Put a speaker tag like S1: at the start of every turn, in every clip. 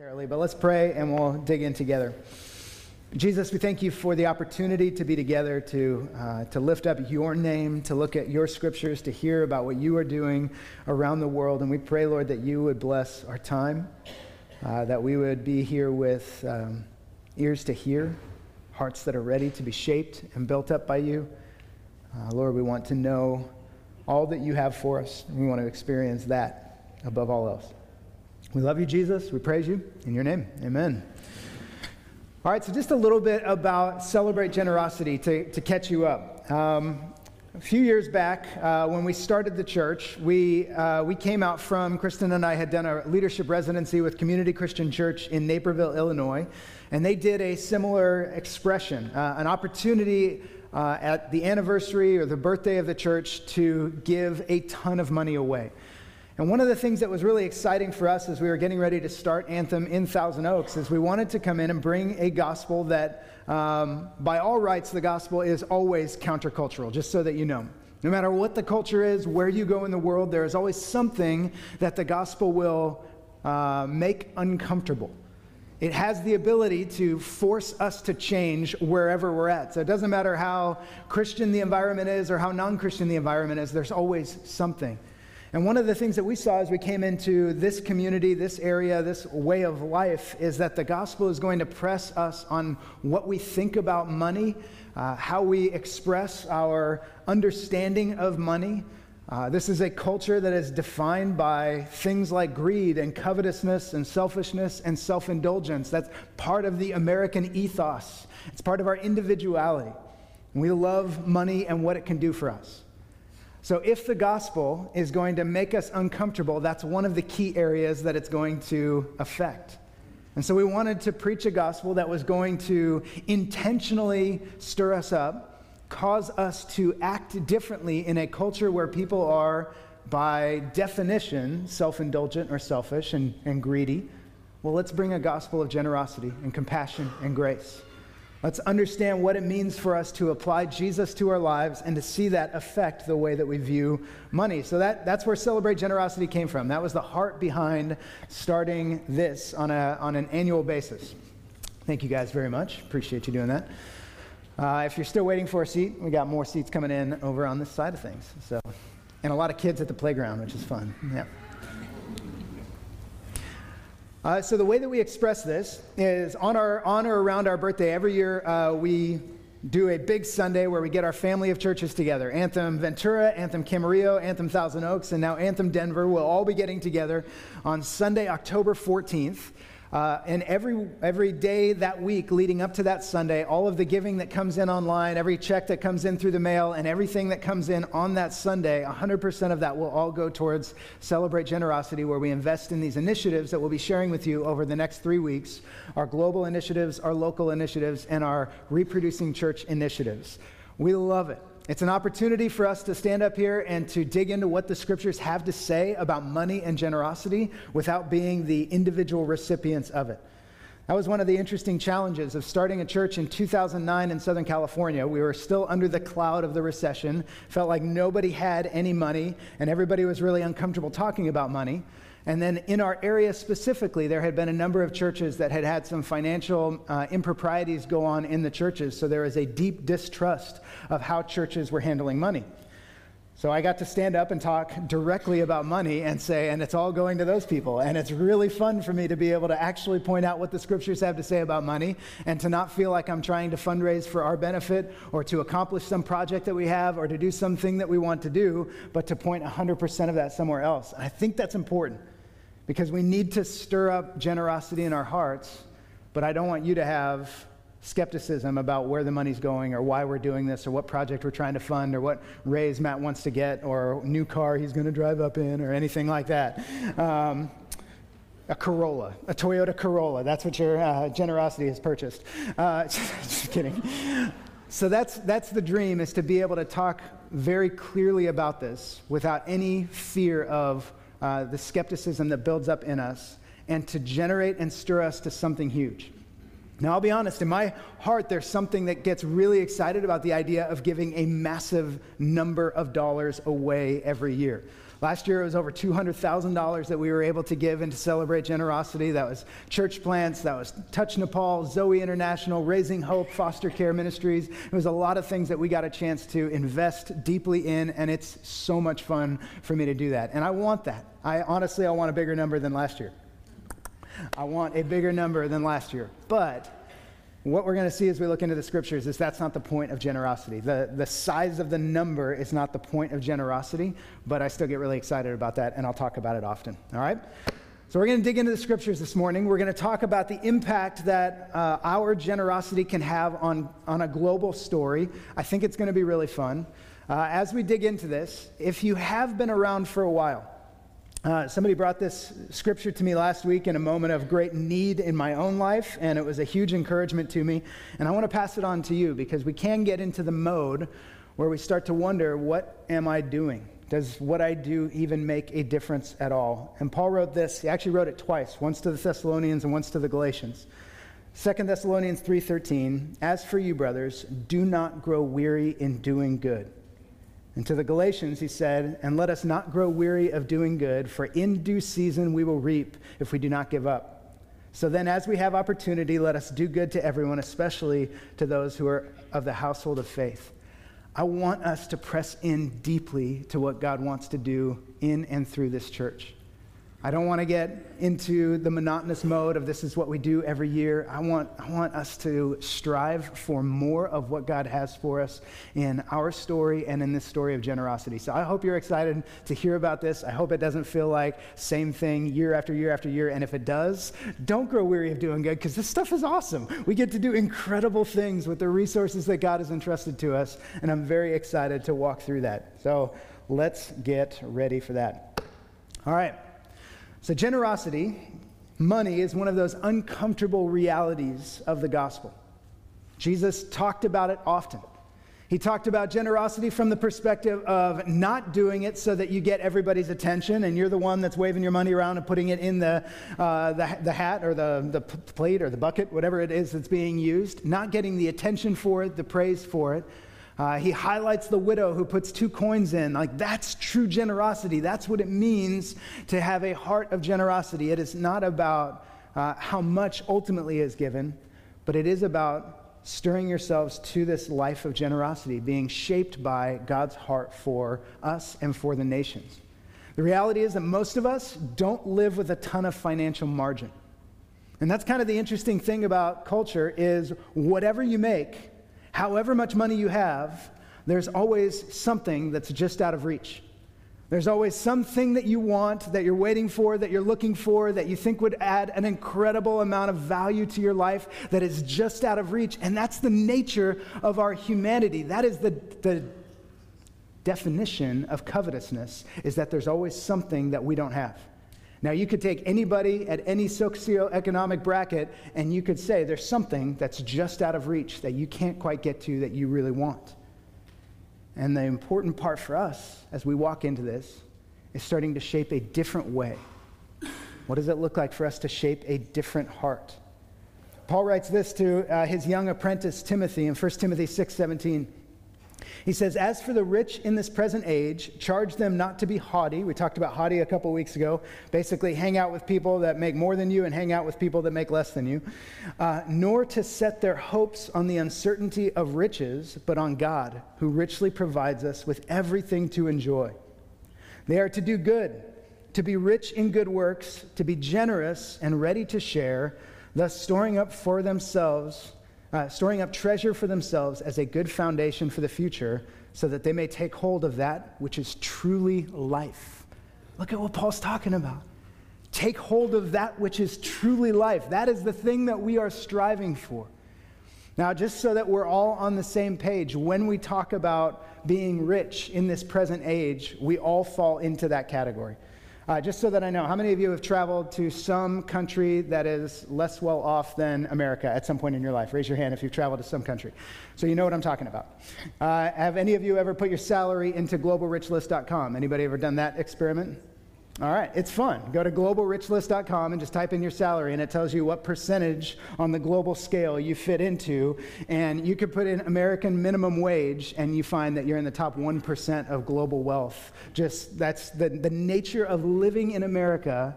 S1: momentarily, but let's pray and we'll dig in together. Jesus, we thank you for the opportunity to be together, to, uh, to lift up your name, to look at your scriptures, to hear about what you are doing around the world. And we pray, Lord, that you would bless our time, uh, that we would be here with um, ears to hear, hearts that are ready to be shaped and built up by you. Uh, Lord, we want to know all that you have for us, and we want to experience that above all else. We love you, Jesus. We praise you. In your name, amen. All right, so just a little bit about Celebrate Generosity to, to catch you up. Um, a few years back, uh, when we started the church, we, uh, we came out from, Kristen and I had done a leadership residency with Community Christian Church in Naperville, Illinois, and they did a similar expression, uh, an opportunity uh, at the anniversary or the birthday of the church to give a ton of money away. And one of the things that was really exciting for us as we were getting ready to start Anthem in Thousand Oaks is we wanted to come in and bring a gospel that, um, by all rights, the gospel is always countercultural, just so that you know. No matter what the culture is, where you go in the world, there is always something that the gospel will uh, make uncomfortable. It has the ability to force us to change wherever we're at. So it doesn't matter how Christian the environment is or how non Christian the environment is, there's always something. And one of the things that we saw as we came into this community, this area, this way of life is that the gospel is going to press us on what we think about money, uh, how we express our understanding of money. Uh, this is a culture that is defined by things like greed and covetousness and selfishness and self indulgence. That's part of the American ethos, it's part of our individuality. We love money and what it can do for us. So, if the gospel is going to make us uncomfortable, that's one of the key areas that it's going to affect. And so, we wanted to preach a gospel that was going to intentionally stir us up, cause us to act differently in a culture where people are, by definition, self indulgent or selfish and, and greedy. Well, let's bring a gospel of generosity and compassion and grace. Let's understand what it means for us to apply Jesus to our lives and to see that affect the way that we view money. So that, that's where Celebrate Generosity came from. That was the heart behind starting this on, a, on an annual basis. Thank you guys very much. Appreciate you doing that. Uh, if you're still waiting for a seat, we got more seats coming in over on this side of things. So, and a lot of kids at the playground, which is fun. Yeah. Uh, so the way that we express this is on, our, on or around our birthday every year uh, we do a big sunday where we get our family of churches together. Anthem ventura anthem camarillo anthem thousand oaks and now anthem denver will all be getting together on sunday october 14th uh, and every, every day that week leading up to that Sunday, all of the giving that comes in online, every check that comes in through the mail, and everything that comes in on that Sunday, 100% of that will all go towards Celebrate Generosity, where we invest in these initiatives that we'll be sharing with you over the next three weeks our global initiatives, our local initiatives, and our reproducing church initiatives. We love it. It's an opportunity for us to stand up here and to dig into what the scriptures have to say about money and generosity without being the individual recipients of it. That was one of the interesting challenges of starting a church in 2009 in Southern California. We were still under the cloud of the recession, felt like nobody had any money, and everybody was really uncomfortable talking about money. And then in our area specifically, there had been a number of churches that had had some financial uh, improprieties go on in the churches. So there was a deep distrust of how churches were handling money. So I got to stand up and talk directly about money and say, and it's all going to those people. And it's really fun for me to be able to actually point out what the scriptures have to say about money and to not feel like I'm trying to fundraise for our benefit or to accomplish some project that we have or to do something that we want to do, but to point 100% of that somewhere else. And I think that's important because we need to stir up generosity in our hearts, but I don't want you to have skepticism about where the money's going or why we're doing this or what project we're trying to fund or what raise Matt wants to get or new car he's going to drive up in or anything like that. Um, a Corolla, a Toyota Corolla. That's what your uh, generosity has purchased. Uh, just kidding. So that's, that's the dream is to be able to talk very clearly about this without any fear of uh, the skepticism that builds up in us and to generate and stir us to something huge. Now, I'll be honest, in my heart, there's something that gets really excited about the idea of giving a massive number of dollars away every year. Last year, it was over $200,000 that we were able to give and to celebrate generosity. That was church plants, that was Touch Nepal, Zoe International, Raising Hope, Foster Care Ministries. It was a lot of things that we got a chance to invest deeply in, and it's so much fun for me to do that. And I want that. I honestly, I want a bigger number than last year. I want a bigger number than last year. But what we're going to see as we look into the scriptures is that's not the point of generosity. The, the size of the number is not the point of generosity, but I still get really excited about that, and I'll talk about it often. All right? So, we're going to dig into the scriptures this morning. We're going to talk about the impact that uh, our generosity can have on, on a global story. I think it's going to be really fun. Uh, as we dig into this, if you have been around for a while, uh, somebody brought this scripture to me last week in a moment of great need in my own life, and it was a huge encouragement to me. And I want to pass it on to you because we can get into the mode where we start to wonder, what am I doing? Does what I do even make a difference at all? And Paul wrote this, he actually wrote it twice, once to the Thessalonians and once to the Galatians. 2 Thessalonians 3:13 As for you brothers do not grow weary in doing good and to the Galatians, he said, And let us not grow weary of doing good, for in due season we will reap if we do not give up. So then, as we have opportunity, let us do good to everyone, especially to those who are of the household of faith. I want us to press in deeply to what God wants to do in and through this church. I don't want to get into the monotonous mode of this is what we do every year. I want, I want us to strive for more of what God has for us in our story and in this story of generosity. So I hope you're excited to hear about this. I hope it doesn't feel like same thing year after year after year. And if it does, don't grow weary of doing good because this stuff is awesome. We get to do incredible things with the resources that God has entrusted to us. And I'm very excited to walk through that. So let's get ready for that. All right. So, generosity, money, is one of those uncomfortable realities of the gospel. Jesus talked about it often. He talked about generosity from the perspective of not doing it so that you get everybody's attention and you're the one that's waving your money around and putting it in the, uh, the, the, hat or the, the plate or the bucket, whatever it is that's being used, not getting the attention for it, the praise for it, uh, he highlights the widow who puts two coins in. Like, that's true generosity. That's what it means to have a heart of generosity. It is not about uh, how much ultimately is given, but it is about stirring yourselves to this life of generosity, being shaped by God's heart for us and for the nations. The reality is that most of us don't live with a ton of financial margin. And that's kind of the interesting thing about culture is whatever you make, however much money you have, there's always something that's just out of reach. There's always something that you want, that you're waiting for, that you're looking for, that you think would add an incredible amount of value to your life that is just out of reach. And that's the nature of our humanity. That is the, the definition of covetousness, is that there's always something that we don't have. Now, you could take anybody at any socioeconomic bracket and you could say there's something that's just out of reach that you can't quite get to that you really want. And the important part for us as we walk into this is starting to shape a different way. What does it look like for us to shape a different heart? Paul writes this to uh, his young apprentice Timothy in 1 Timothy 6 17. He says, As for the rich in this present age, charge them not to be haughty. We talked about haughty a couple weeks ago. Basically, hang out with people that make more than you and hang out with people that make less than you. Uh, nor to set their hopes on the uncertainty of riches, but on God, who richly provides us with everything to enjoy. They are to do good, to be rich in good works, to be generous and ready to share, thus storing up for themselves uh, storing up treasure for themselves as a good foundation for the future, so that they may take hold of that which is truly life. Look at what Paul's talking about. Take hold of that which is truly life. That is the thing that we are striving for. Now, just so that we're all on the same page, when we talk about being rich in this present age, we all fall into that category. Uh, just so that I know, how many of you have traveled to some country that is less well off than America at some point in your life? Raise your hand if you've traveled to some country. So you know what I'm talking about. Uh, have any of you ever put your salary into globalrichlist.com? Anybody ever done that experiment? All right, it's fun. Go to globalrichlist.com and just type in your salary, and it tells you what percentage on the global scale you fit into. And you could put in American minimum wage, and you find that you're in the top 1% of global wealth. Just that's the, the nature of living in America,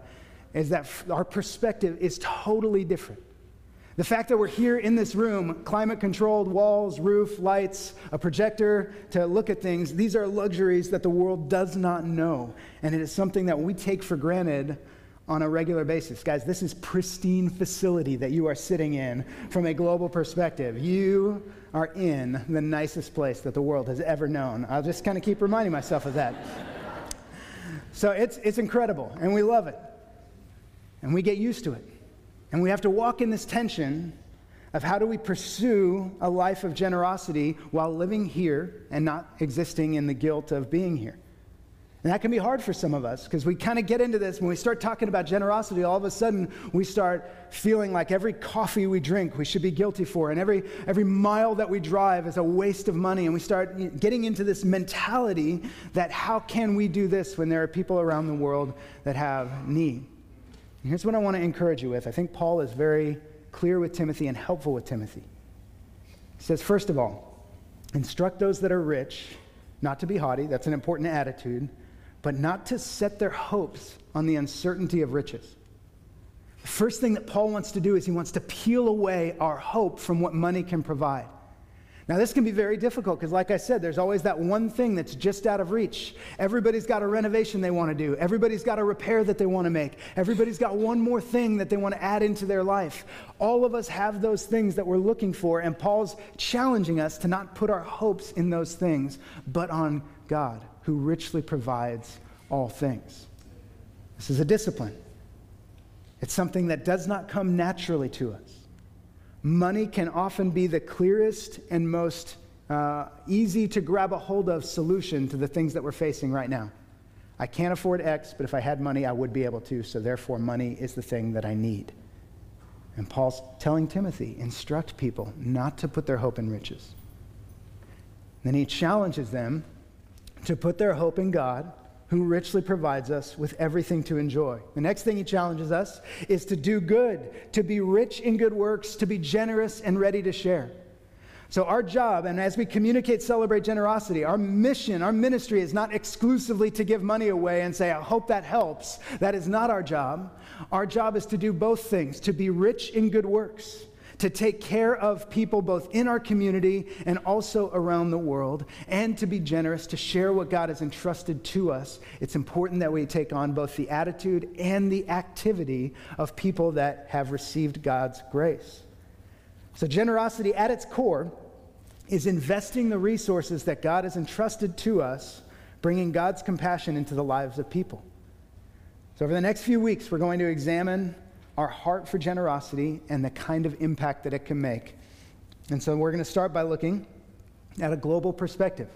S1: is that our perspective is totally different. The fact that we're here in this room, climate controlled walls, roof, lights, a projector to look at things, these are luxuries that the world does not know. And it is something that we take for granted on a regular basis. Guys, this is pristine facility that you are sitting in from a global perspective. You are in the nicest place that the world has ever known. I'll just kind of keep reminding myself of that. so it's, it's incredible, and we love it. And we get used to it. And we have to walk in this tension of how do we pursue a life of generosity while living here and not existing in the guilt of being here. And that can be hard for some of us because we kind of get into this. When we start talking about generosity, all of a sudden we start feeling like every coffee we drink we should be guilty for, and every, every mile that we drive is a waste of money. And we start getting into this mentality that how can we do this when there are people around the world that have need? And here's what I want to encourage you with. I think Paul is very clear with Timothy and helpful with Timothy. He says, first of all, instruct those that are rich not to be haughty, that's an important attitude, but not to set their hopes on the uncertainty of riches. The first thing that Paul wants to do is he wants to peel away our hope from what money can provide. Now, this can be very difficult because, like I said, there's always that one thing that's just out of reach. Everybody's got a renovation they want to do, everybody's got a repair that they want to make, everybody's got one more thing that they want to add into their life. All of us have those things that we're looking for, and Paul's challenging us to not put our hopes in those things, but on God, who richly provides all things. This is a discipline, it's something that does not come naturally to us money can often be the clearest and most uh, easy to grab a hold of solution to the things that we're facing right now. I can't afford X, but if I had money, I would be able to, so therefore, money is the thing that I need. And Paul's telling Timothy, instruct people not to put their hope in riches. Then he challenges them to put their hope in God who richly provides us with everything to enjoy. The next thing he challenges us is to do good, to be rich in good works, to be generous and ready to share. So, our job, and as we communicate, celebrate generosity, our mission, our ministry is not exclusively to give money away and say, I hope that helps. That is not our job. Our job is to do both things to be rich in good works to take care of people both in our community and also around the world, and to be generous, to share what God has entrusted to us. It's important that we take on both the attitude and the activity of people that have received God's grace. So, generosity at its core is investing the resources that God has entrusted to us, bringing God's compassion into the lives of people. So, over the next few weeks, we're going to examine our heart for generosity and the kind of impact that it can make. And so we're going to start by looking at a global perspective.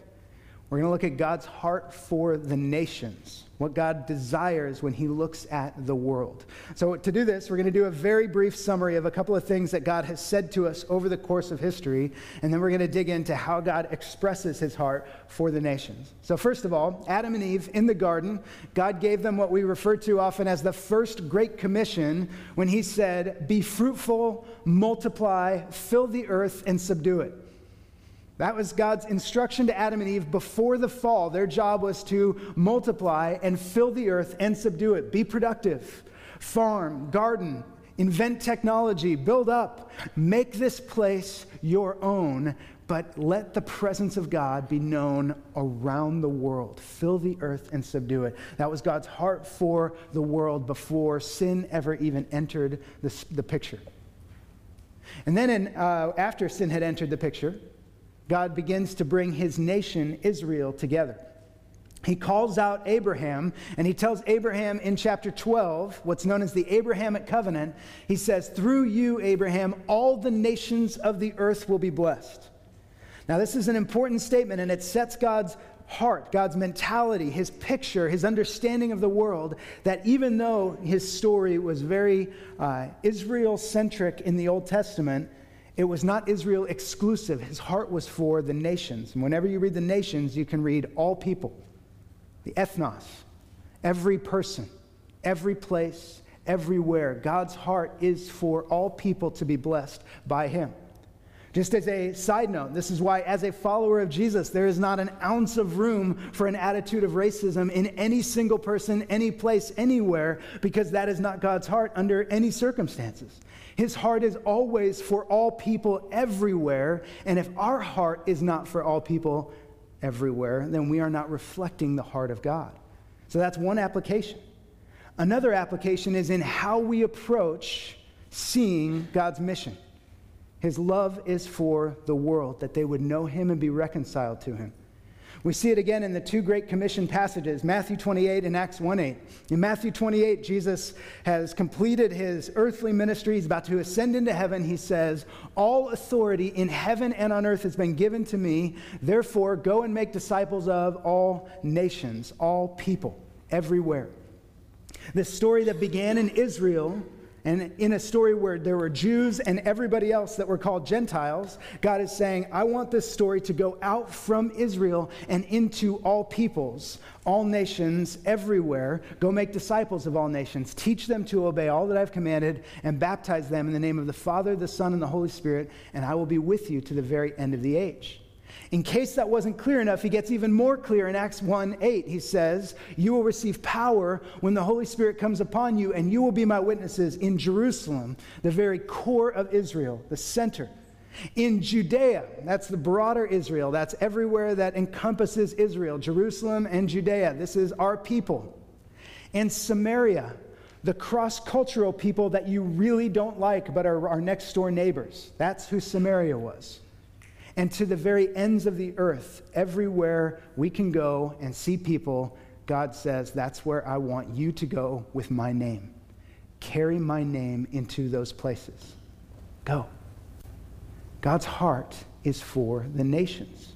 S1: We're going to look at God's heart for the nations, what God desires when He looks at the world. So, to do this, we're going to do a very brief summary of a couple of things that God has said to us over the course of history, and then we're going to dig into how God expresses His heart for the nations. So, first of all, Adam and Eve in the garden, God gave them what we refer to often as the first Great Commission when He said, Be fruitful, multiply, fill the earth, and subdue it. That was God's instruction to Adam and Eve before the fall. Their job was to multiply and fill the earth and subdue it. Be productive, farm, garden, invent technology, build up, make this place your own, but let the presence of God be known around the world. Fill the earth and subdue it. That was God's heart for the world before sin ever even entered the, the picture. And then, in, uh, after sin had entered the picture, God begins to bring his nation, Israel, together. He calls out Abraham and he tells Abraham in chapter 12, what's known as the Abrahamic covenant, he says, Through you, Abraham, all the nations of the earth will be blessed. Now, this is an important statement and it sets God's heart, God's mentality, his picture, his understanding of the world, that even though his story was very uh, Israel centric in the Old Testament, it was not Israel exclusive. His heart was for the nations. And whenever you read the nations, you can read all people, the ethnos. every person, every place, everywhere. God's heart is for all people to be blessed by Him. Just as a side note, this is why, as a follower of Jesus, there is not an ounce of room for an attitude of racism in any single person, any place, anywhere, because that is not God's heart under any circumstances. His heart is always for all people everywhere. And if our heart is not for all people everywhere, then we are not reflecting the heart of God. So that's one application. Another application is in how we approach seeing God's mission. His love is for the world, that they would know him and be reconciled to him. We see it again in the two Great Commission passages, Matthew 28 and Acts 1 8. In Matthew 28, Jesus has completed his earthly ministry. He's about to ascend into heaven. He says, All authority in heaven and on earth has been given to me. Therefore, go and make disciples of all nations, all people, everywhere. This story that began in Israel and in a story where there were Jews and everybody else that were called Gentiles, God is saying, I want this story to go out from Israel and into all peoples, all nations, everywhere. Go make disciples of all nations. Teach them to obey all that I've commanded and baptize them in the name of the Father, the Son, and the Holy Spirit, and I will be with you to the very end of the age. In case that wasn't clear enough, he gets even more clear in Acts 1 8. He says, You will receive power when the Holy Spirit comes upon you, and you will be my witnesses in Jerusalem, the very core of Israel, the center. In Judea, that's the broader Israel, that's everywhere that encompasses Israel, Jerusalem and Judea. This is our people. In Samaria, the cross cultural people that you really don't like but are our next door neighbors. That's who Samaria was and to the very ends of the earth, everywhere we can go and see people, God says, That's where I want you to go with my name. Carry my name into those places. Go. God's heart is for the nations.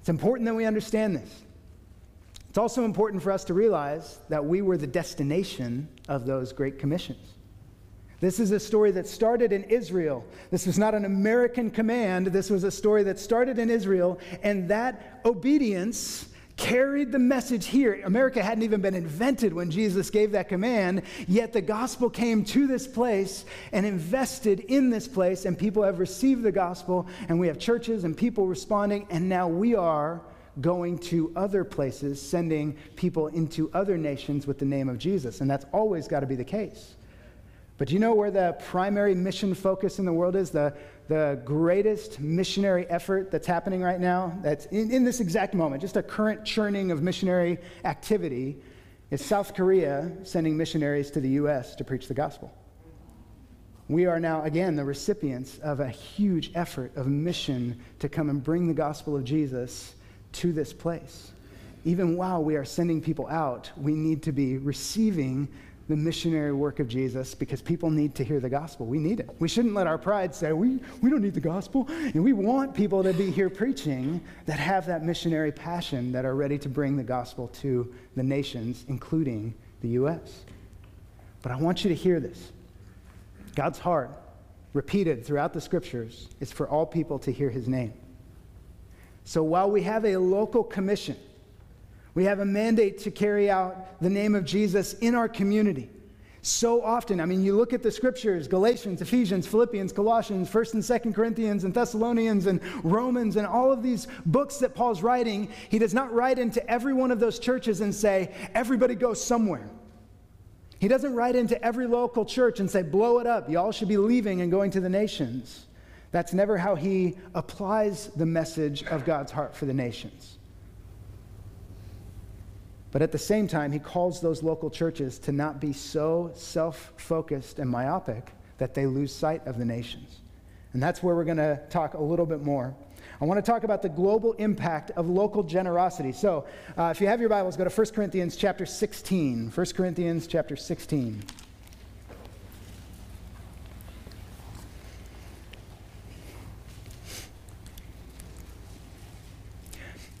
S1: It's important that we understand this. It's also important for us to realize that we were the destination of those great commissions. This is a story that started in Israel. This was not an American command. This was a story that started in Israel, and that obedience carried the message here. America hadn't even been invented when Jesus gave that command, yet the gospel came to this place and invested in this place, and people have received the gospel, and we have churches and people responding, and now we are going to other places, sending people into other nations with the name of Jesus. And that's always got to be the case. But do you know where the primary mission focus in the world is? The, the greatest missionary effort that's happening right now, that's in, in this exact moment, just a current churning of missionary activity, is South Korea sending missionaries to the U.S. to preach the gospel. We are now, again, the recipients of a huge effort of mission to come and bring the gospel of Jesus to this place. Even while we are sending people out, we need to be receiving the missionary work of Jesus because people need to hear the gospel. We need it. We shouldn't let our pride say, we, we don't need the gospel. And we want people to be here preaching that have that missionary passion, that are ready to bring the gospel to the nations, including the U.S. But I want you to hear this God's heart, repeated throughout the scriptures, is for all people to hear his name. So while we have a local commission, we have a mandate to carry out the name of Jesus in our community. So often, I mean, you look at the scriptures Galatians, Ephesians, Philippians, Colossians, 1st and 2nd Corinthians, and Thessalonians, and Romans, and all of these books that Paul's writing. He does not write into every one of those churches and say, everybody go somewhere. He doesn't write into every local church and say, blow it up. Y'all should be leaving and going to the nations. That's never how he applies the message of God's heart for the nations. But at the same time, he calls those local churches to not be so self focused and myopic that they lose sight of the nations. And that's where we're going to talk a little bit more. I want to talk about the global impact of local generosity. So, uh, if you have your Bibles, go to 1 Corinthians chapter 16. 1 Corinthians chapter 16.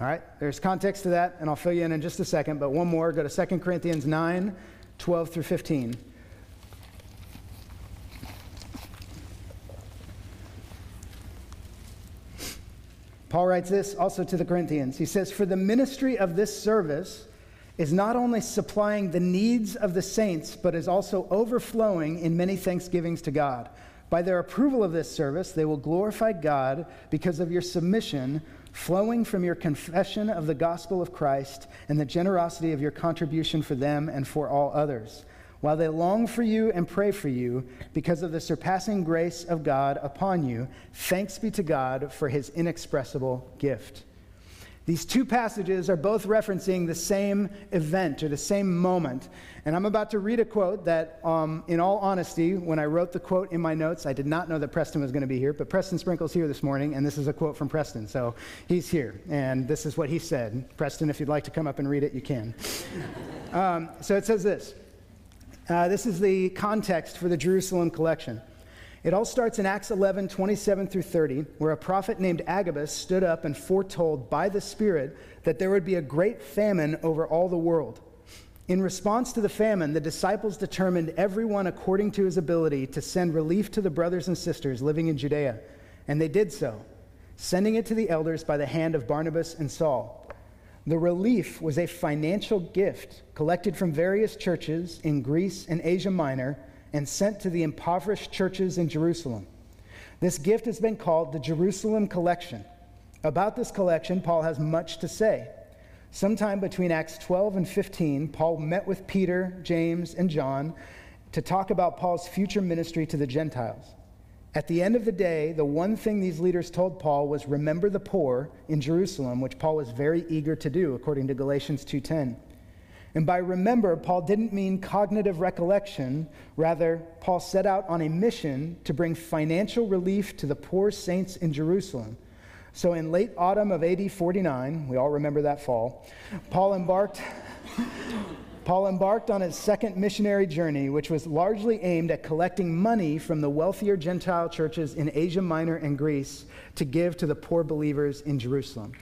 S1: All right, there's context to that, and I'll fill you in in just a second. But one more go to 2 Corinthians 9 12 through 15. Paul writes this also to the Corinthians. He says, For the ministry of this service is not only supplying the needs of the saints, but is also overflowing in many thanksgivings to God. By their approval of this service, they will glorify God because of your submission, flowing from your confession of the gospel of Christ and the generosity of your contribution for them and for all others while they long for you and pray for you because of the surpassing grace of God upon you. Thanks be to God for his inexpressible gift. These two passages are both referencing the same event or the same moment. And I'm about to read a quote that, um, in all honesty, when I wrote the quote in my notes, I did not know that Preston was going to be here. But Preston Sprinkle's here this morning, and this is a quote from Preston. So he's here, and this is what he said. Preston, if you'd like to come up and read it, you can. um, so it says this. Uh, this is the context for the Jerusalem collection. It all starts in Acts 11, 27 through 30, where a prophet named Agabus stood up and foretold by the Spirit that there would be a great famine over all the world. In response to the famine, the disciples determined everyone according to his ability to send relief to the brothers and sisters living in Judea, and they did so, sending it to the elders by the hand of Barnabas and Saul. The relief was a financial gift collected from various churches in Greece and Asia Minor and sent to the impoverished churches in Jerusalem. This gift has been called the Jerusalem Collection. About this collection, Paul has much to say. Sometime between Acts 12 and 15, Paul met with Peter, James, and John to talk about Paul's future ministry to the Gentiles. At the end of the day, the one thing these leaders told Paul was remember the poor in Jerusalem, which Paul was very eager to do according to Galatians 2:10. And by remember, Paul didn't mean cognitive recollection. Rather, Paul set out on a mission to bring financial relief to the poor saints in Jerusalem. So in late autumn of AD 49, we all remember that fall, Paul embarked Paul embarked on his second missionary journey, which was largely aimed at collecting money from the wealthier Gentile churches in Asia Minor and Greece to give to the poor believers in Jerusalem.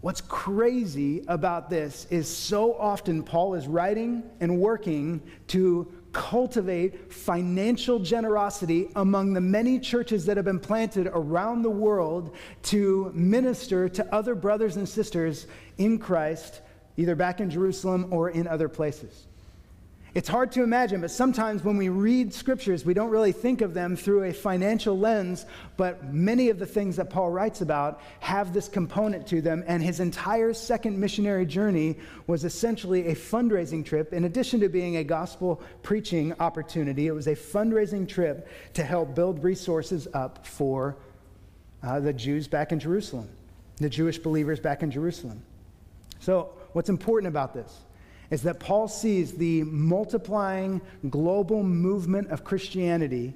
S1: What's crazy about this is so often Paul is writing and working to cultivate financial generosity among the many churches that have been planted around the world to minister to other brothers and sisters in Christ either back in Jerusalem or in other places. It's hard to imagine, but sometimes when we read scriptures, we don't really think of them through a financial lens, but many of the things that Paul writes about have this component to them, and his entire second missionary journey was essentially a fundraising trip. In addition to being a gospel preaching opportunity, it was a fundraising trip to help build resources up for uh, the Jews back in Jerusalem, the Jewish believers back in Jerusalem. So, what's important about this is that Paul sees the multiplying global movement of Christianity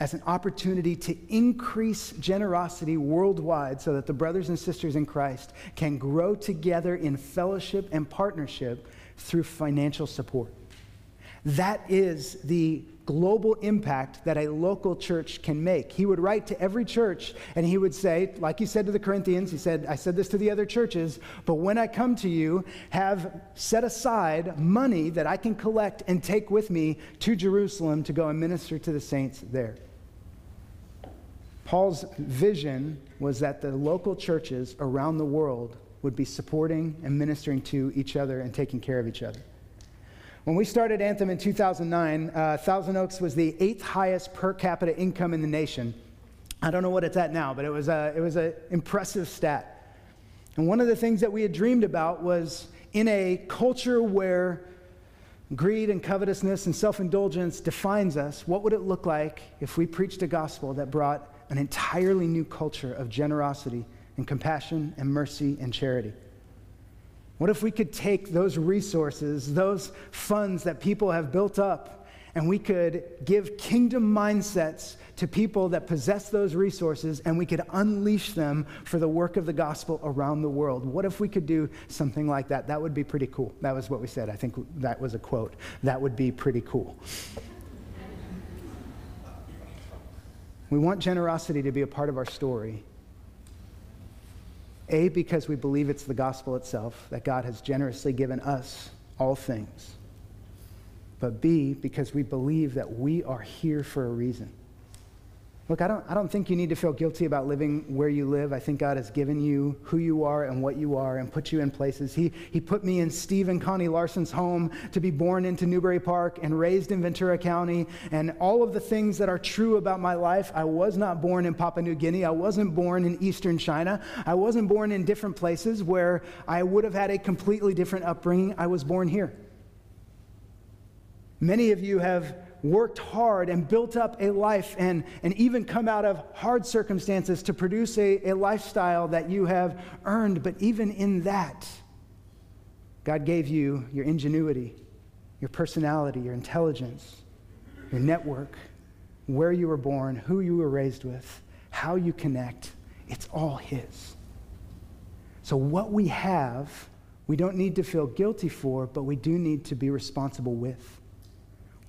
S1: as an opportunity to increase generosity worldwide so that the brothers and sisters in Christ can grow together in fellowship and partnership through financial support. That is the global impact that a local church can make. He would write to every church and he would say, like he said to the Corinthians, he said, I said this to the other churches, but when I come to you, have set aside money that I can collect and take with me to Jerusalem to go and minister to the saints there. Paul's vision was that the local churches around the world would be supporting and ministering to each other and taking care of each other. When we started Anthem in 2009, uh, Thousand Oaks was the eighth highest per capita income in the nation. I don't know what it's at now, but it was a, it was an impressive stat. And one of the things that we had dreamed about was in a culture where greed and covetousness and self indulgence defines us, what would it look like if we preached a gospel that brought an entirely new culture of generosity and compassion and mercy and charity? What if we could take those resources, those funds that people have built up, and we could give kingdom mindsets to people that possess those resources and we could unleash them for the work of the gospel around the world. What if we could do something like that? That would be pretty cool. That was what we said. I think that was a quote. That would be pretty cool. We want generosity to be a part of our story. A, because we believe it's the gospel itself, that God has generously given us all things but B, because we believe that we are here for a reason. Look, I don't, I don't think you need to feel guilty about living where you live. I think God has given you who you are and what you are and put you in places. He, he put me in Steve and Connie Larson's home to be born into Newbury Park and raised in Ventura County. And all of the things that are true about my life, I was not born in Papua New Guinea. I wasn't born in Eastern China. I wasn't born in different places where I would have had a completely different upbringing. I was born here. Many of you have worked hard and built up a life and, and even come out of hard circumstances to produce a, a lifestyle that you have earned. But even in that, God gave you your ingenuity, your personality, your intelligence, your network, where you were born, who you were raised with, how you connect. It's all His. So, what we have, we don't need to feel guilty for, but we do need to be responsible with.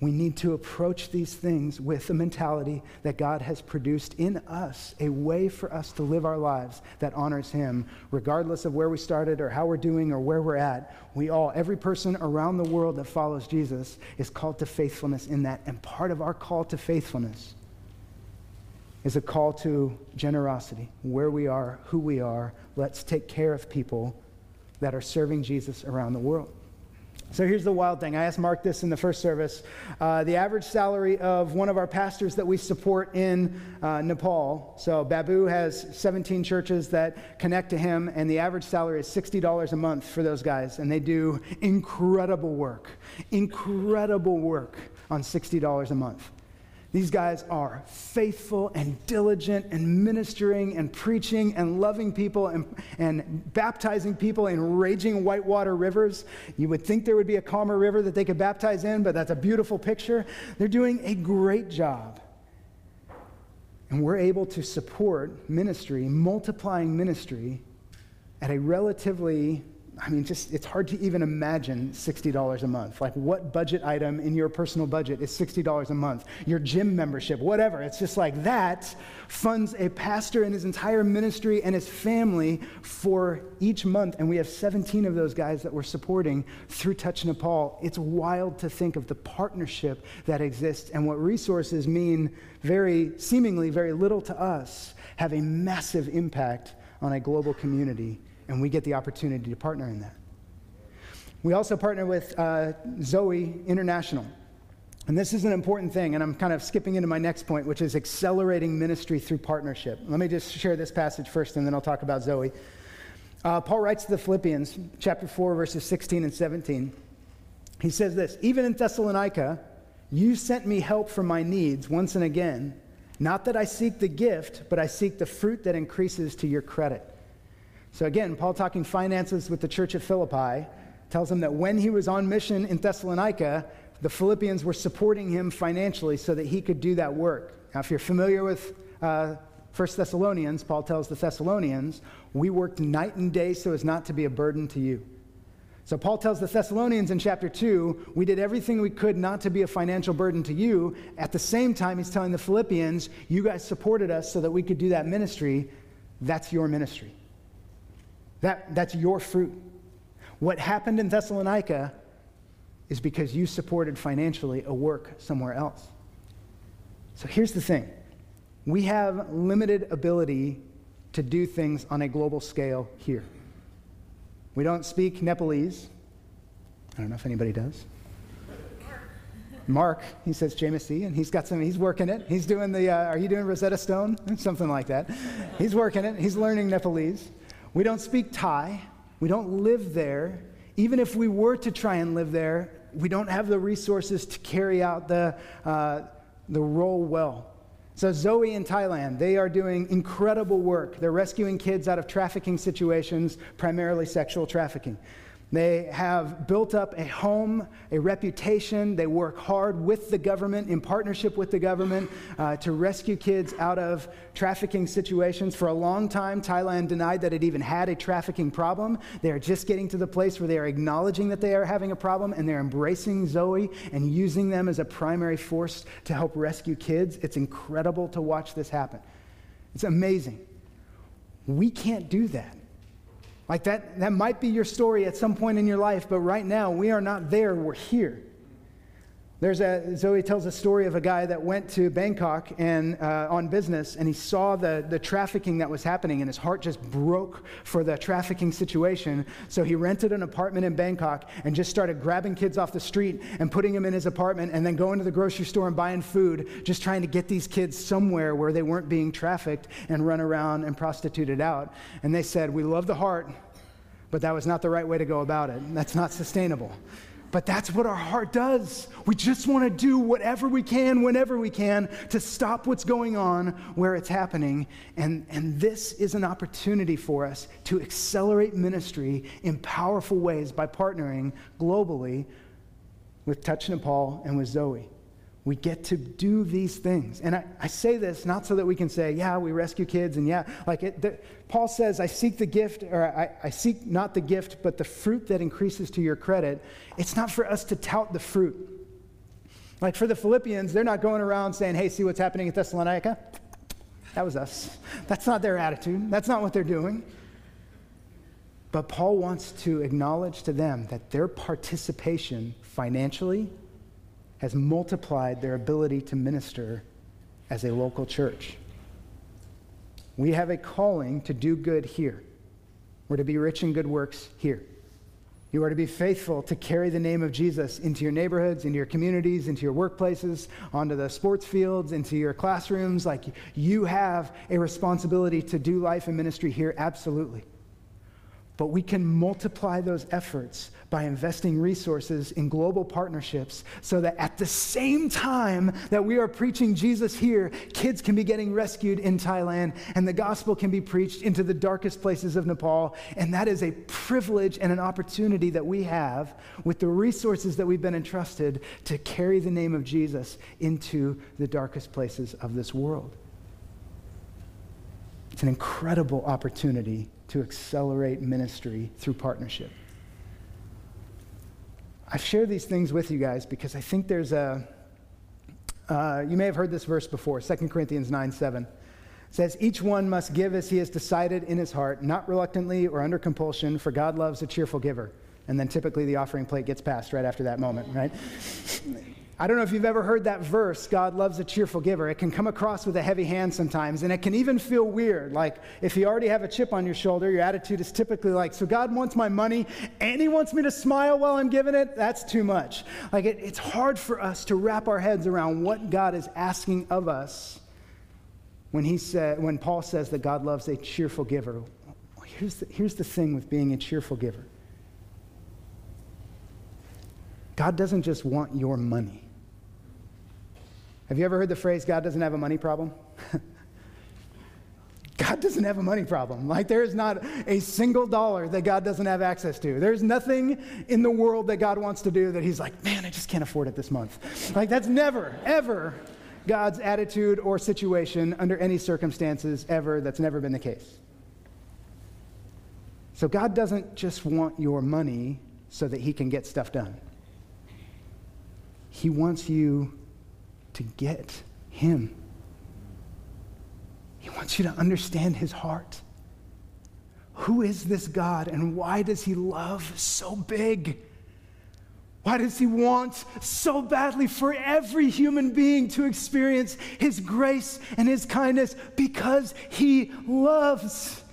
S1: We need to approach these things with the mentality that God has produced in us a way for us to live our lives that honors Him, regardless of where we started or how we're doing or where we're at. We all, every person around the world that follows Jesus, is called to faithfulness in that. And part of our call to faithfulness is a call to generosity. Where we are, who we are, let's take care of people that are serving Jesus around the world. So here's the wild thing. I asked Mark this in the first service. Uh, the average salary of one of our pastors that we support in uh, Nepal. So Babu has 17 churches that connect to him, and the average salary is $60 a month for those guys. And they do incredible work, incredible work on $60 a month. These guys are faithful and diligent and ministering and preaching and loving people and, and baptizing people in raging whitewater rivers. You would think there would be a calmer river that they could baptize in, but that's a beautiful picture. They're doing a great job. And we're able to support ministry, multiplying ministry, at a relatively I mean, just it's hard to even imagine $60 a month. Like, what budget item in your personal budget is $60 a month? Your gym membership, whatever. It's just like that funds a pastor and his entire ministry and his family for each month. And we have 17 of those guys that we're supporting through Touch Nepal. It's wild to think of the partnership that exists and what resources mean very, seemingly very little to us, have a massive impact on a global community and we get the opportunity to partner in that. We also partner with uh, Zoe International. And this is an important thing, and I'm kind of skipping into my next point, which is accelerating ministry through partnership. Let me just share this passage first, and then I'll talk about Zoe. Uh, Paul writes to the Philippians, chapter 4, verses 16 and 17. He says this Even in Thessalonica, you sent me help for my needs once and again. Not that I seek the gift, but I seek the fruit that increases to your credit. So again, Paul talking finances with the church at Philippi tells him that when he was on mission in Thessalonica, the Philippians were supporting him financially so that he could do that work. Now, if you're familiar with uh, 1 Thessalonians, Paul tells the Thessalonians, we worked night and day so as not to be a burden to you. So Paul tells the Thessalonians in chapter 2, we did everything we could not to be a financial burden to you. At the same time, he's telling the Philippians, you guys supported us so that we could do that ministry. That's your ministry. That, that's your fruit. What happened in Thessalonica is because you supported financially a work somewhere else. So here's the thing we have limited ability to do things on a global scale here. We don't speak Nepalese. I don't know if anybody does. Mark, he says Jamesy, and he's got some, he's working it. He's doing the, uh, are you doing Rosetta Stone? Something like that. He's working it. He's learning Nepalese. We don't speak Thai. We don't live there. Even if we were to try and live there, we don't have the resources to carry out the, uh, the role well. So, Zoe in Thailand, they are doing incredible work. They're rescuing kids out of trafficking situations, primarily sexual trafficking. They have built up a home, a reputation. They work hard with the government, in partnership with the government, uh, to rescue kids out of trafficking situations. For a long time, Thailand denied that it even had a trafficking problem. They are just getting to the place where they are acknowledging that they are having a problem and they're embracing Zoe and using them as a primary force to help rescue kids. It's incredible to watch this happen. It's amazing. We can't do that. Like that, that might be your story at some point in your life, but right now we are not there, we're here. There's a, Zoe tells a story of a guy that went to Bangkok and uh, on business, and he saw the, the trafficking that was happening, and his heart just broke for the trafficking situation. So he rented an apartment in Bangkok and just started grabbing kids off the street and putting them in his apartment, and then going to the grocery store and buying food, just trying to get these kids somewhere where they weren't being trafficked and run around and prostituted out. And they said, We love the heart, but that was not the right way to go about it. That's not sustainable. But that's what our heart does. We just want to do whatever we can, whenever we can, to stop what's going on where it's happening. And, and this is an opportunity for us to accelerate ministry in powerful ways by partnering globally with Touch Nepal and with Zoe. We get to do these things. And I, I say this not so that we can say, yeah, we rescue kids, and yeah, like it, the, Paul says, I seek the gift, or I, I seek not the gift, but the fruit that increases to your credit. It's not for us to tout the fruit. Like for the Philippians, they're not going around saying, hey, see what's happening at Thessalonica? That was us. That's not their attitude. That's not what they're doing. But Paul wants to acknowledge to them that their participation financially, has multiplied their ability to minister as a local church. We have a calling to do good here. We're to be rich in good works here. You are to be faithful to carry the name of Jesus into your neighborhoods, into your communities, into your workplaces, onto the sports fields, into your classrooms. Like you have a responsibility to do life and ministry here, absolutely. But we can multiply those efforts by investing resources in global partnerships so that at the same time that we are preaching Jesus here, kids can be getting rescued in Thailand and the gospel can be preached into the darkest places of Nepal. And that is a privilege and an opportunity that we have with the resources that we've been entrusted to carry the name of Jesus into the darkest places of this world. It's an incredible opportunity to accelerate ministry through partnership. I share these things with you guys because I think there's a, uh, you may have heard this verse before, 2 Corinthians 9 7. Says, Each one must give as he has decided in his heart, not reluctantly or under compulsion, for God loves a cheerful giver. And then typically the offering plate gets passed right after that moment, right? I don't know if you've ever heard that verse, God loves a cheerful giver. It can come across with a heavy hand sometimes, and it can even feel weird. Like if you already have a chip on your shoulder, your attitude is typically like, So God wants my money, and He wants me to smile while I'm giving it? That's too much. Like it, it's hard for us to wrap our heads around what God is asking of us when, he said, when Paul says that God loves a cheerful giver. Here's the, here's the thing with being a cheerful giver God doesn't just want your money. Have you ever heard the phrase, God doesn't have a money problem? God doesn't have a money problem. Like, there is not a single dollar that God doesn't have access to. There's nothing in the world that God wants to do that He's like, man, I just can't afford it this month. Like, that's never, ever God's attitude or situation under any circumstances ever. That's never been the case. So, God doesn't just want your money so that He can get stuff done, He wants you to get Him. He wants you to understand His heart. Who is this God and why does He love so big? Why does He want so badly for every human being to experience His grace and His kindness? Because He loves.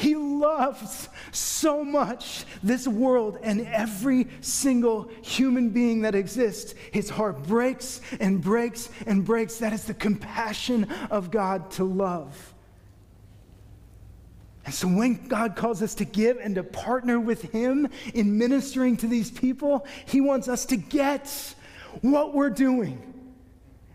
S1: He loves so much this world and every single human being that exists. His heart breaks and breaks and breaks. That is the compassion of God to love. And so when God calls us to give and to partner with Him in ministering to these people, He wants us to get what we're doing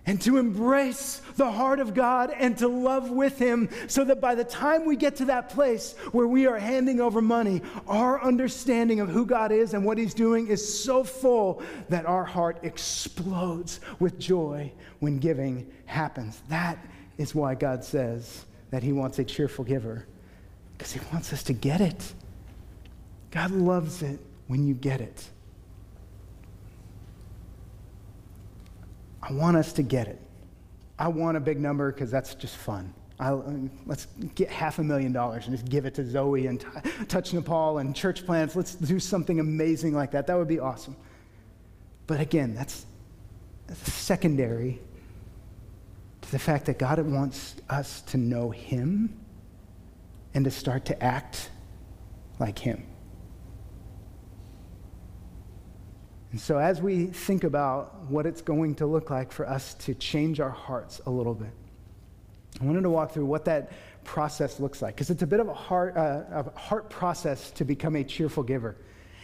S1: and to embrace the heart of God and to love with Him so that by the time we get to that place where we are handing over money, our understanding of who God is and what He's doing is so full that our heart explodes with joy when giving happens. That is why God says that He wants a cheerful giver, because He wants us to get it. God loves it when you get it. I want us to get it. I want a big number because that's just fun. I, let's get half a million dollars and just give it to Zoe and t- Touch Nepal and church plants. Let's do something amazing like that. That would be awesome. But again, that's, that's secondary to the fact that God wants us to know Him and to start to act like Him. And so, as we think about what it's going to look like for us to change our hearts a little bit, I wanted to walk through what that process looks like, because it's a bit of a heart, uh, a heart process to become a cheerful giver.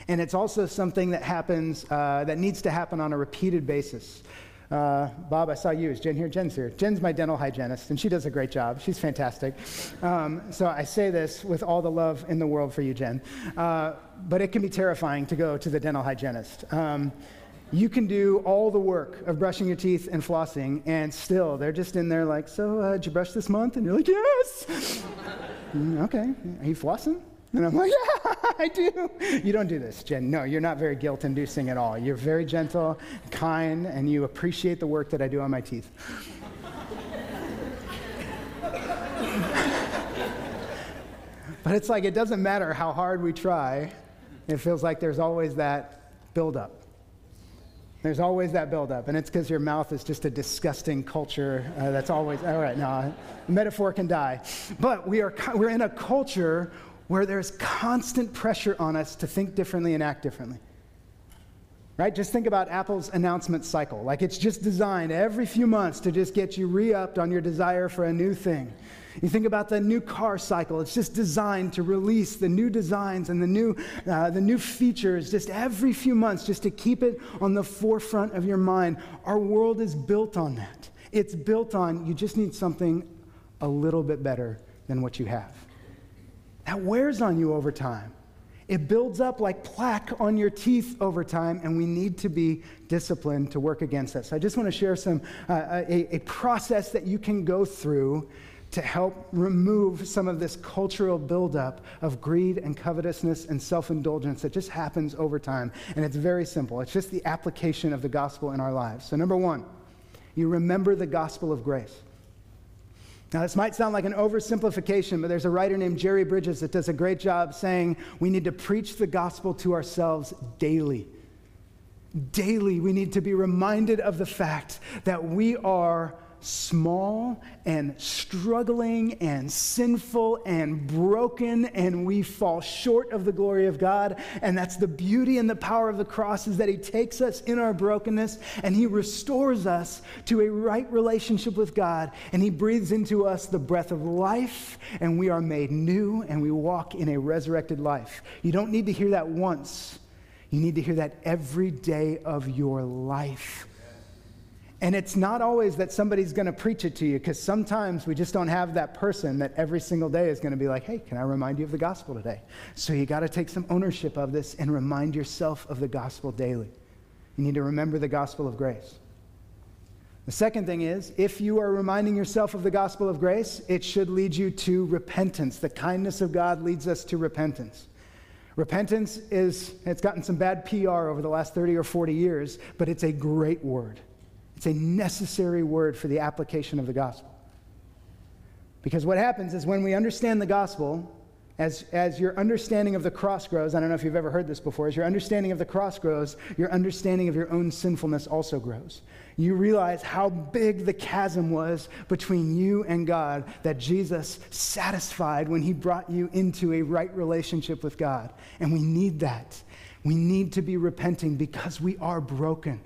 S1: And it's also something that happens, uh, that needs to happen on a repeated basis. Uh, Bob, I saw you. Is Jen here? Jen's here. Jen's my dental hygienist, and she does a great job. She's fantastic. Um, so I say this with all the love in the world for you, Jen. Uh, but it can be terrifying to go to the dental hygienist. Um, you can do all the work of brushing your teeth and flossing, and still they're just in there like, So, uh, did you brush this month? And you're like, Yes. Mm, okay. Are you flossing? And I'm like, yeah, I do. You don't do this, Jen. No, you're not very guilt inducing at all. You're very gentle, kind, and you appreciate the work that I do on my teeth. but it's like it doesn't matter how hard we try, it feels like there's always that buildup. There's always that buildup, and it's because your mouth is just a disgusting culture. Uh, that's always all right. No, metaphor can die, but we are we're in a culture where there's constant pressure on us to think differently and act differently. Right? Just think about Apple's announcement cycle. Like it's just designed every few months to just get you re upped on your desire for a new thing. You think about the new car cycle. It's just designed to release the new designs and the new, uh, the new features just every few months, just to keep it on the forefront of your mind. Our world is built on that. It's built on you just need something a little bit better than what you have. That wears on you over time. It builds up like plaque on your teeth over time, and we need to be disciplined to work against that. So, I just want to share some uh, a, a process that you can go through to help remove some of this cultural buildup of greed and covetousness and self indulgence that just happens over time. And it's very simple it's just the application of the gospel in our lives. So, number one, you remember the gospel of grace. Now, this might sound like an oversimplification, but there's a writer named Jerry Bridges that does a great job saying we need to preach the gospel to ourselves daily. Daily, we need to be reminded of the fact that we are small and struggling and sinful and broken, and we fall short of the glory of God. And that's the beauty and the power of the cross is that He takes us in our brokenness and He restores us to a right relationship with God. And He breathes into us the breath of life, and we are made new and we walk in a resurrected life. You don't need to hear that once. You need to hear that every day of your life. And it's not always that somebody's going to preach it to you, because sometimes we just don't have that person that every single day is going to be like, hey, can I remind you of the gospel today? So you got to take some ownership of this and remind yourself of the gospel daily. You need to remember the gospel of grace. The second thing is, if you are reminding yourself of the gospel of grace, it should lead you to repentance. The kindness of God leads us to repentance. Repentance is, it's gotten some bad PR over the last 30 or 40 years, but it's a great word. It's a necessary word for the application of the gospel. Because what happens is when we understand the gospel, as, as your understanding of the cross grows, I don't know if you've ever heard this before, as your understanding of the cross grows, your understanding of your own sinfulness also grows. You realize how big the chasm was between you and God that Jesus satisfied when he brought you into a right relationship with God. And we need that. We need to be repenting because we are broken.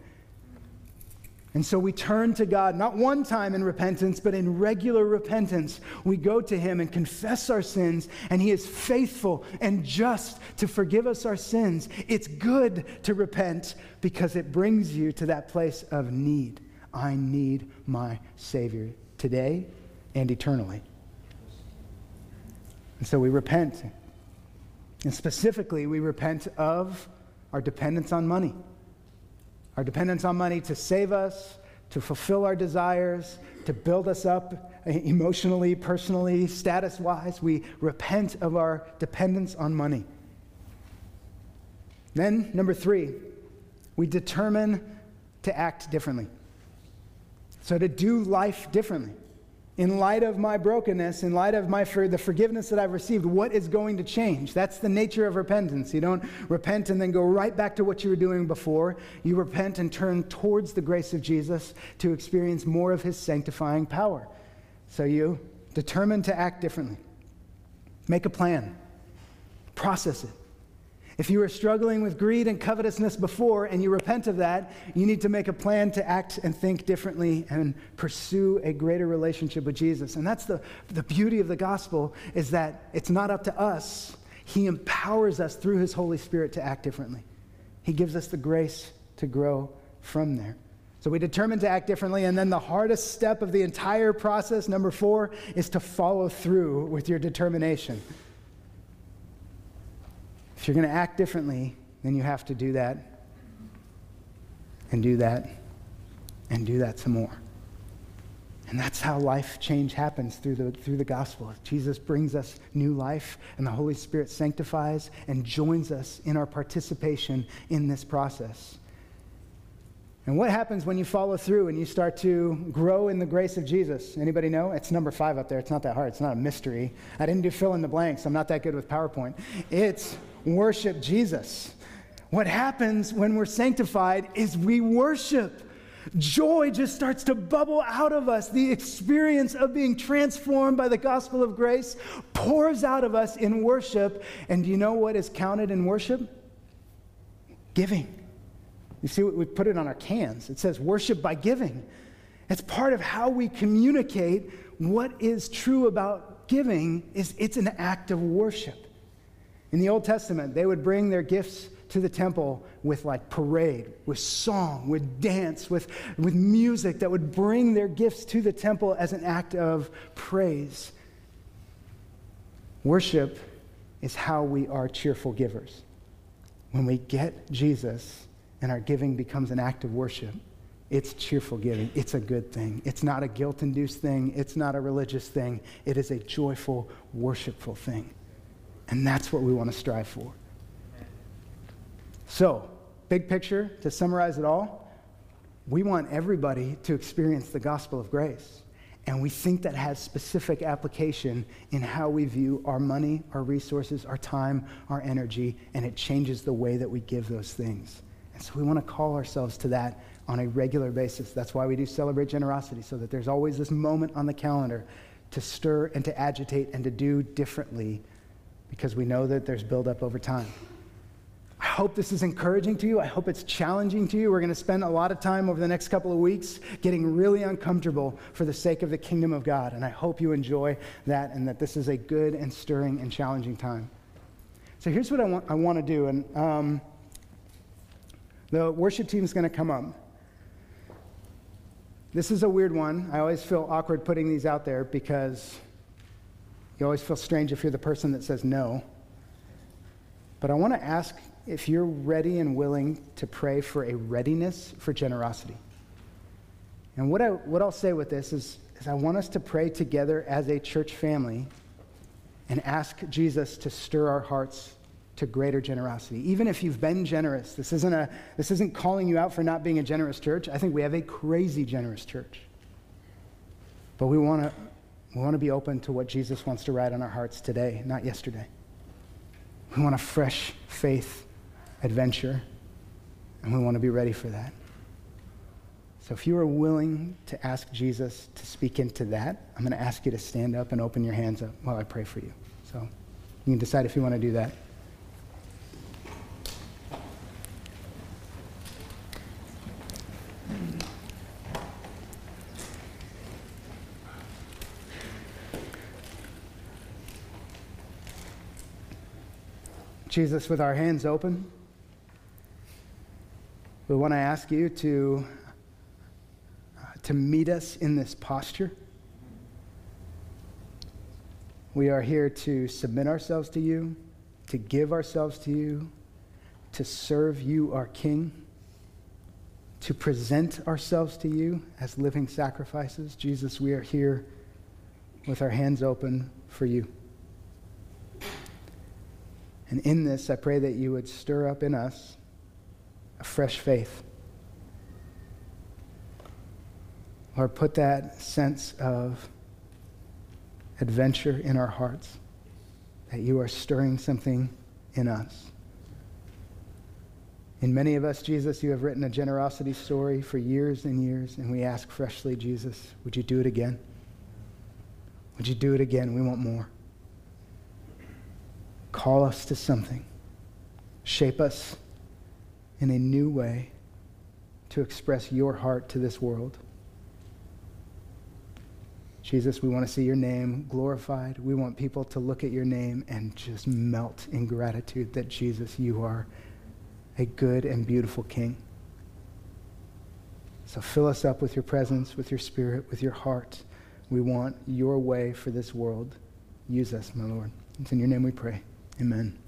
S1: And so we turn to God, not one time in repentance, but in regular repentance. We go to Him and confess our sins, and He is faithful and just to forgive us our sins. It's good to repent because it brings you to that place of need. I need my Savior today and eternally. And so we repent. And specifically, we repent of our dependence on money. Our dependence on money to save us, to fulfill our desires, to build us up emotionally, personally, status wise. We repent of our dependence on money. Then, number three, we determine to act differently. So, to do life differently. In light of my brokenness, in light of my for the forgiveness that I've received, what is going to change? That's the nature of repentance. You don't repent and then go right back to what you were doing before. You repent and turn towards the grace of Jesus to experience more of his sanctifying power. So you determine to act differently. Make a plan. Process it. If you were struggling with greed and covetousness before and you repent of that, you need to make a plan to act and think differently and pursue a greater relationship with Jesus. And that's the, the beauty of the gospel is that it's not up to us. He empowers us through his Holy Spirit to act differently. He gives us the grace to grow from there. So we determine to act differently. And then the hardest step of the entire process, number four, is to follow through with your determination. If you're going to act differently, then you have to do that and do that and do that some more. And that's how life change happens through the, through the gospel. Jesus brings us new life, and the Holy Spirit sanctifies and joins us in our participation in this process. And what happens when you follow through and you start to grow in the grace of Jesus? Anybody know? It's number five up there. It's not that hard. It's not a mystery. I didn't do fill in the blanks. I'm not that good with PowerPoint. It's worship Jesus. What happens when we're sanctified is we worship. Joy just starts to bubble out of us. The experience of being transformed by the gospel of grace pours out of us in worship. And do you know what is counted in worship? Giving. You see, we put it on our cans. It says worship by giving. It's part of how we communicate what is true about giving is it's an act of worship. In the Old Testament, they would bring their gifts to the temple with like parade, with song, with dance, with, with music that would bring their gifts to the temple as an act of praise. Worship is how we are cheerful givers. When we get Jesus, and our giving becomes an act of worship, it's cheerful giving. It's a good thing. It's not a guilt induced thing. It's not a religious thing. It is a joyful, worshipful thing. And that's what we want to strive for. So, big picture, to summarize it all, we want everybody to experience the gospel of grace. And we think that has specific application in how we view our money, our resources, our time, our energy, and it changes the way that we give those things. And so we want to call ourselves to that on a regular basis. That's why we do celebrate generosity, so that there's always this moment on the calendar to stir and to agitate and to do differently because we know that there's buildup over time. I hope this is encouraging to you. I hope it's challenging to you. We're going to spend a lot of time over the next couple of weeks getting really uncomfortable for the sake of the kingdom of God. And I hope you enjoy that and that this is a good and stirring and challenging time. So here's what I want, I want to do. And um, the worship team is going to come up. This is a weird one. I always feel awkward putting these out there because you always feel strange if you're the person that says no. But I want to ask if you're ready and willing to pray for a readiness for generosity. And what, I, what I'll say with this is, is I want us to pray together as a church family and ask Jesus to stir our hearts to greater generosity. Even if you've been generous, this isn't, a, this isn't calling you out for not being a generous church. I think we have a crazy generous church. But we want to we want to be open to what Jesus wants to write on our hearts today, not yesterday. We want a fresh faith adventure, and we want to be ready for that. So if you are willing to ask Jesus to speak into that, I'm going to ask you to stand up and open your hands up while I pray for you. So you can decide if you want to do that. Jesus, with our hands open, we want to ask you to uh, to meet us in this posture. We are here to submit ourselves to you, to give ourselves to you, to serve you, our King, to present ourselves to you as living sacrifices. Jesus, we are here with our hands open for you. And in this, I pray that you would stir up in us a fresh faith. Lord, put that sense of adventure in our hearts, that you are stirring something in us. In many of us, Jesus, you have written a generosity story for years and years, and we ask freshly, Jesus, would you do it again? Would you do it again? We want more. Call us to something. Shape us in a new way to express your heart to this world. Jesus, we want to see your name glorified. We want people to look at your name and just melt in gratitude that, Jesus, you are a good and beautiful King. So fill us up with your presence, with your spirit, with your heart. We want your way for this world. Use us, my Lord. It's in your name we pray. Amen.